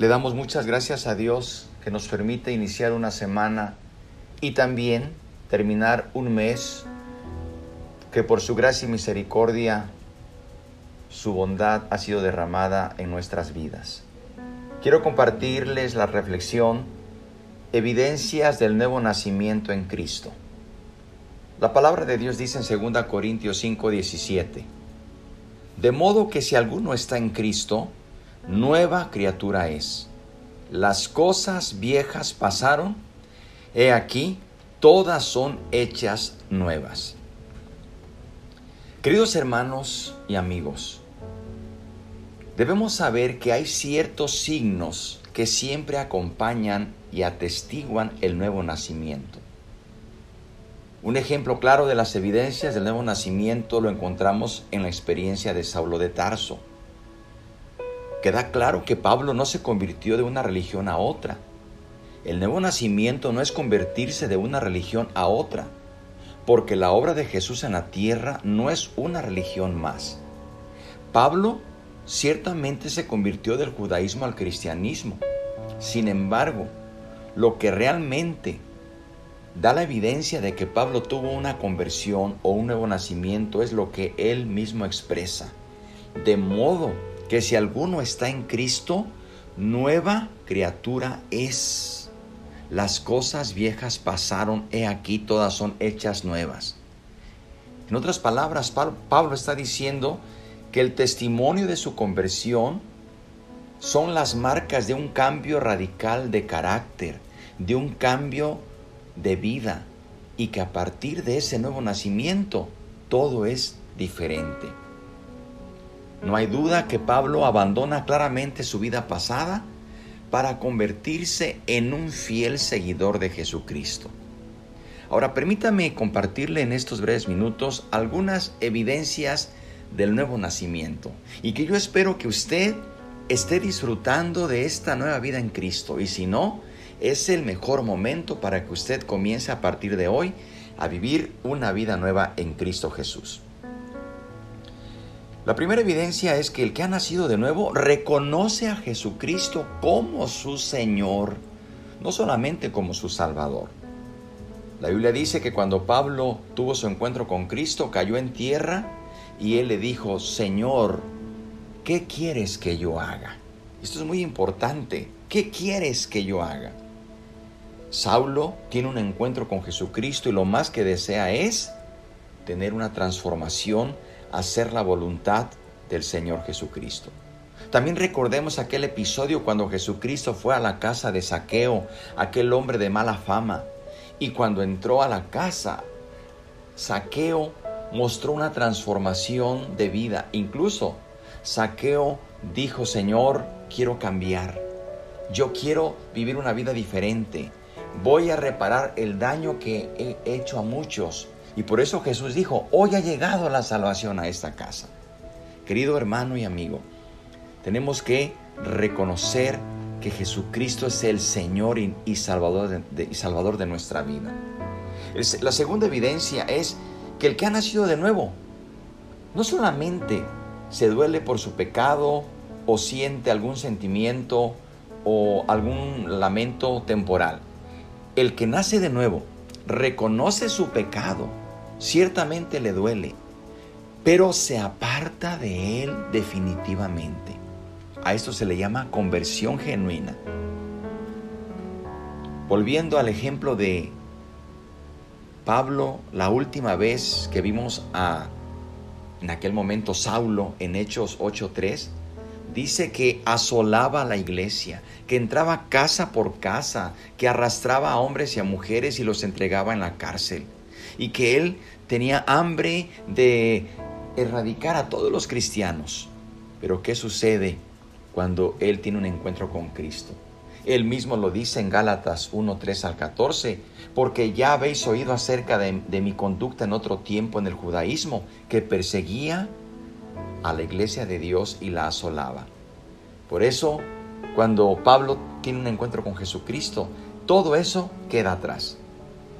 Le damos muchas gracias a Dios que nos permite iniciar una semana y también terminar un mes que por su gracia y misericordia su bondad ha sido derramada en nuestras vidas. Quiero compartirles la reflexión Evidencias del nuevo nacimiento en Cristo. La palabra de Dios dice en 2 Corintios 5:17, De modo que si alguno está en Cristo, nueva criatura es. Las cosas viejas pasaron, he aquí, todas son hechas nuevas. Queridos hermanos y amigos, debemos saber que hay ciertos signos que siempre acompañan y atestiguan el nuevo nacimiento. Un ejemplo claro de las evidencias del nuevo nacimiento lo encontramos en la experiencia de Saulo de Tarso. Queda claro que Pablo no se convirtió de una religión a otra. El nuevo nacimiento no es convertirse de una religión a otra, porque la obra de Jesús en la tierra no es una religión más. Pablo ciertamente se convirtió del judaísmo al cristianismo. Sin embargo, lo que realmente da la evidencia de que Pablo tuvo una conversión o un nuevo nacimiento es lo que él mismo expresa. De modo que si alguno está en Cristo, nueva criatura es. Las cosas viejas pasaron, he aquí todas son hechas nuevas. En otras palabras, Pablo está diciendo que el testimonio de su conversión son las marcas de un cambio radical de carácter, de un cambio de vida y que a partir de ese nuevo nacimiento todo es diferente. No hay duda que Pablo abandona claramente su vida pasada para convertirse en un fiel seguidor de Jesucristo. Ahora permítame compartirle en estos breves minutos algunas evidencias del nuevo nacimiento y que yo espero que usted esté disfrutando de esta nueva vida en Cristo y si no, es el mejor momento para que usted comience a partir de hoy a vivir una vida nueva en Cristo Jesús. La primera evidencia es que el que ha nacido de nuevo reconoce a Jesucristo como su Señor, no solamente como su Salvador. La Biblia dice que cuando Pablo tuvo su encuentro con Cristo, cayó en tierra y él le dijo, Señor, ¿qué quieres que yo haga? Esto es muy importante. ¿Qué quieres que yo haga? Saulo tiene un encuentro con Jesucristo y lo más que desea es tener una transformación, hacer la voluntad del Señor Jesucristo. También recordemos aquel episodio cuando Jesucristo fue a la casa de Saqueo, aquel hombre de mala fama, y cuando entró a la casa, Saqueo mostró una transformación de vida. Incluso Saqueo dijo, Señor, quiero cambiar. Yo quiero vivir una vida diferente voy a reparar el daño que he hecho a muchos. Y por eso Jesús dijo, hoy ha llegado la salvación a esta casa. Querido hermano y amigo, tenemos que reconocer que Jesucristo es el Señor y, Salvador, de, y Salvador de nuestra vida. La segunda evidencia es que el que ha nacido de nuevo no solamente se duele por su pecado o siente algún sentimiento o algún lamento temporal, el que nace de nuevo reconoce su pecado, ciertamente le duele, pero se aparta de él definitivamente. A esto se le llama conversión genuina. Volviendo al ejemplo de Pablo, la última vez que vimos a, en aquel momento, Saulo en Hechos 8.3, dice que asolaba la iglesia, que entraba casa por casa, que arrastraba a hombres y a mujeres y los entregaba en la cárcel, y que él tenía hambre de erradicar a todos los cristianos. Pero ¿qué sucede cuando él tiene un encuentro con Cristo? Él mismo lo dice en Gálatas 1, 3 al 14, porque ya habéis oído acerca de, de mi conducta en otro tiempo en el judaísmo, que perseguía a la iglesia de Dios y la asolaba. Por eso, cuando Pablo tiene un encuentro con Jesucristo, todo eso queda atrás.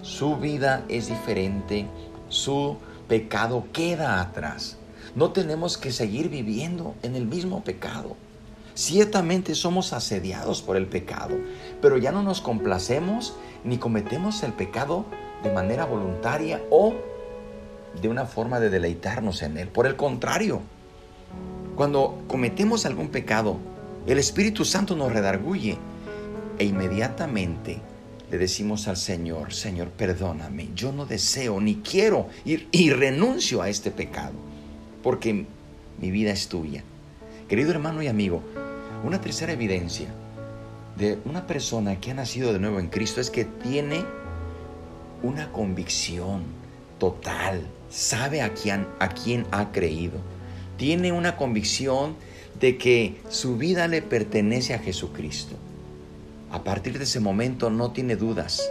Su vida es diferente, su pecado queda atrás. No tenemos que seguir viviendo en el mismo pecado. Ciertamente somos asediados por el pecado, pero ya no nos complacemos ni cometemos el pecado de manera voluntaria o de una forma de deleitarnos en él. Por el contrario, cuando cometemos algún pecado, el Espíritu Santo nos redarguye e inmediatamente le decimos al Señor, Señor, perdóname, yo no deseo ni quiero ir y renuncio a este pecado, porque mi vida es tuya. Querido hermano y amigo, una tercera evidencia de una persona que ha nacido de nuevo en Cristo es que tiene una convicción total, sabe a quién, a quién ha creído, tiene una convicción de que su vida le pertenece a Jesucristo. A partir de ese momento no tiene dudas.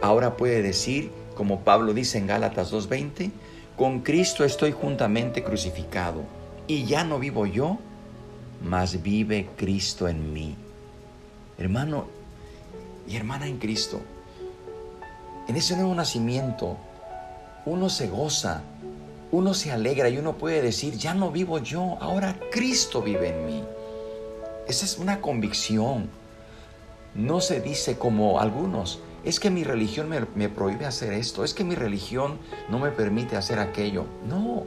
Ahora puede decir, como Pablo dice en Gálatas 2.20, con Cristo estoy juntamente crucificado y ya no vivo yo, mas vive Cristo en mí. Hermano y hermana en Cristo, en ese nuevo nacimiento uno se goza, uno se alegra y uno puede decir, ya no vivo yo, ahora Cristo vive en mí. Esa es una convicción no se dice como algunos, es que mi religión me, prohíbe hacer esto, es que mi religión no me permite hacer aquello. No,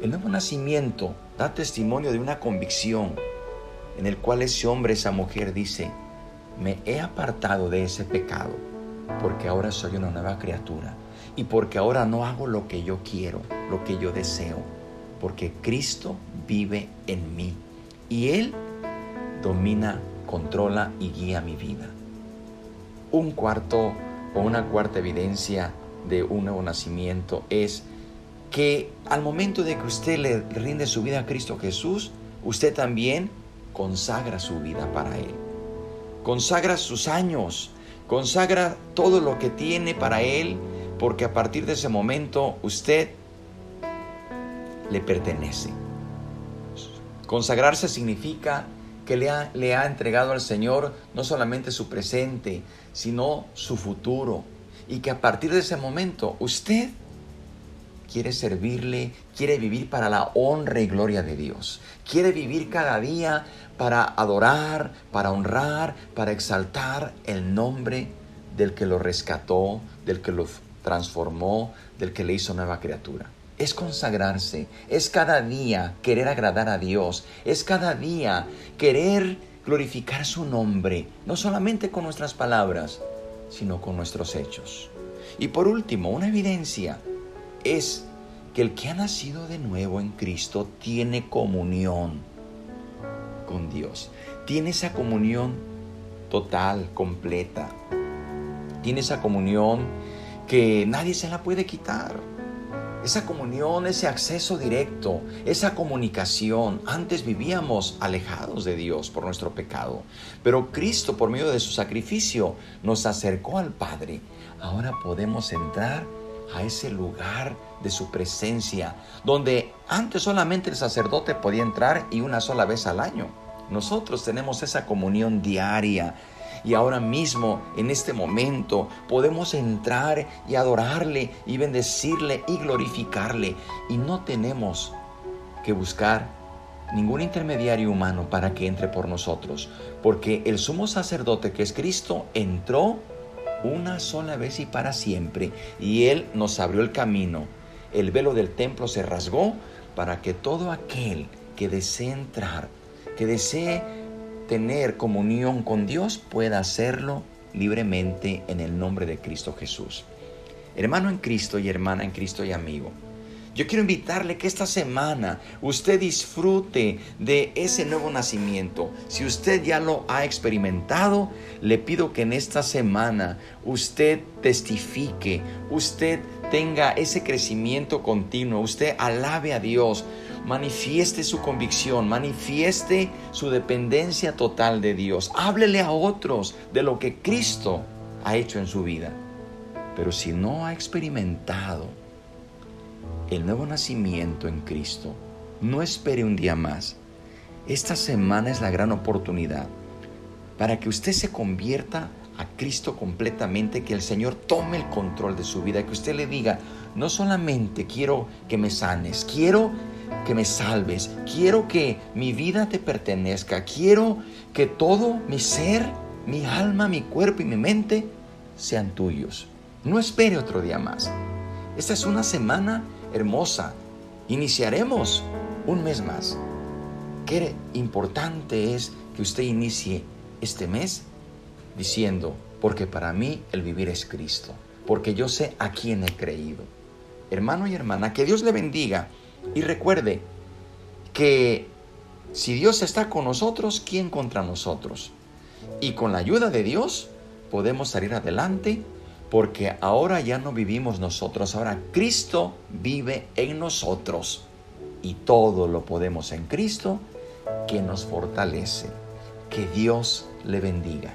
el nuevo nacimiento da testimonio de una convicción en el cual ese hombre, esa mujer dice, me he apartado de ese pecado porque ahora soy una nueva criatura y porque ahora no hago lo que yo quiero, lo que yo deseo, porque Cristo vive en mí y Él domina controla y guía mi vida. Un cuarto o una cuarta evidencia de un nuevo nacimiento es que al momento de que usted le rinde su vida a Cristo Jesús, usted también consagra su vida para Él. Consagra sus años, consagra todo lo que tiene para Él, porque a partir de ese momento usted le pertenece. Consagrarse significa que le ha, le ha entregado al Señor no solamente su presente, sino su futuro. Y que a partir de ese momento usted quiere servirle, quiere vivir para la honra y gloria de Dios. Quiere vivir cada día para adorar, para honrar, para exaltar el nombre del que lo rescató, del que lo transformó, del que le hizo nueva criatura es consagrarse, es cada día querer agradar a Dios, es cada día querer glorificar su nombre, no solamente con nuestras palabras, sino con nuestros hechos. Y por último, una evidencia es que el que ha nacido de nuevo en Cristo tiene comunión con Dios, tiene esa comunión total, completa, tiene esa comunión que nadie se la puede quitar esa comunión, ese acceso directo, esa comunicación. Antes vivíamos alejados de Dios por nuestro pecado, pero Cristo por medio de su sacrificio nos acercó al Padre. Ahora podemos entrar a ese lugar de su presencia, donde antes solamente el sacerdote podía entrar y una sola vez al año. Nosotros tenemos esa comunión diaria y ahora mismo, en este momento, podemos entrar y adorarle y bendecirle y glorificarle. Y no tenemos que buscar ningún intermediario humano para que entre por nosotros, porque el sumo sacerdote que es Cristo entró una sola vez y para siempre, y Él nos abrió el camino. El velo del templo se rasgó para que todo aquel que desee entrar, que desee tener comunión con Dios pueda hacerlo libremente en el nombre de Cristo Jesús. Hermano en Cristo y hermana en Cristo y amigo, yo quiero invitarle que esta semana usted disfrute de ese nuevo nacimiento. Si usted ya lo ha experimentado, le pido que en esta semana usted testifique, usted tenga ese crecimiento continuo, usted alabe a Dios, manifieste su convicción, manifieste su dependencia total de Dios. Háblele a otros de lo que Cristo ha hecho en su vida. Pero si no ha experimentado el nuevo nacimiento en Cristo, no espere un día más. Esta semana es la gran oportunidad para que usted se convierta a Cristo completamente, que el Señor tome el control de su vida, que usted le diga, no solamente quiero que me sanes, quiero que me salves, quiero que mi vida te pertenezca, quiero que todo mi ser, mi alma, mi cuerpo y mi mente sean tuyos. No espere otro día más. Esta es una semana hermosa. Iniciaremos un mes más. Qué importante es que usted inicie este mes diciendo, porque para mí el vivir es Cristo, porque yo sé a quién he creído. Hermano y hermana, que Dios le bendiga y recuerde que si Dios está con nosotros, ¿quién contra nosotros? Y con la ayuda de Dios podemos salir adelante porque ahora ya no vivimos nosotros, ahora Cristo vive en nosotros y todo lo podemos en Cristo que nos fortalece. Que Dios le bendiga.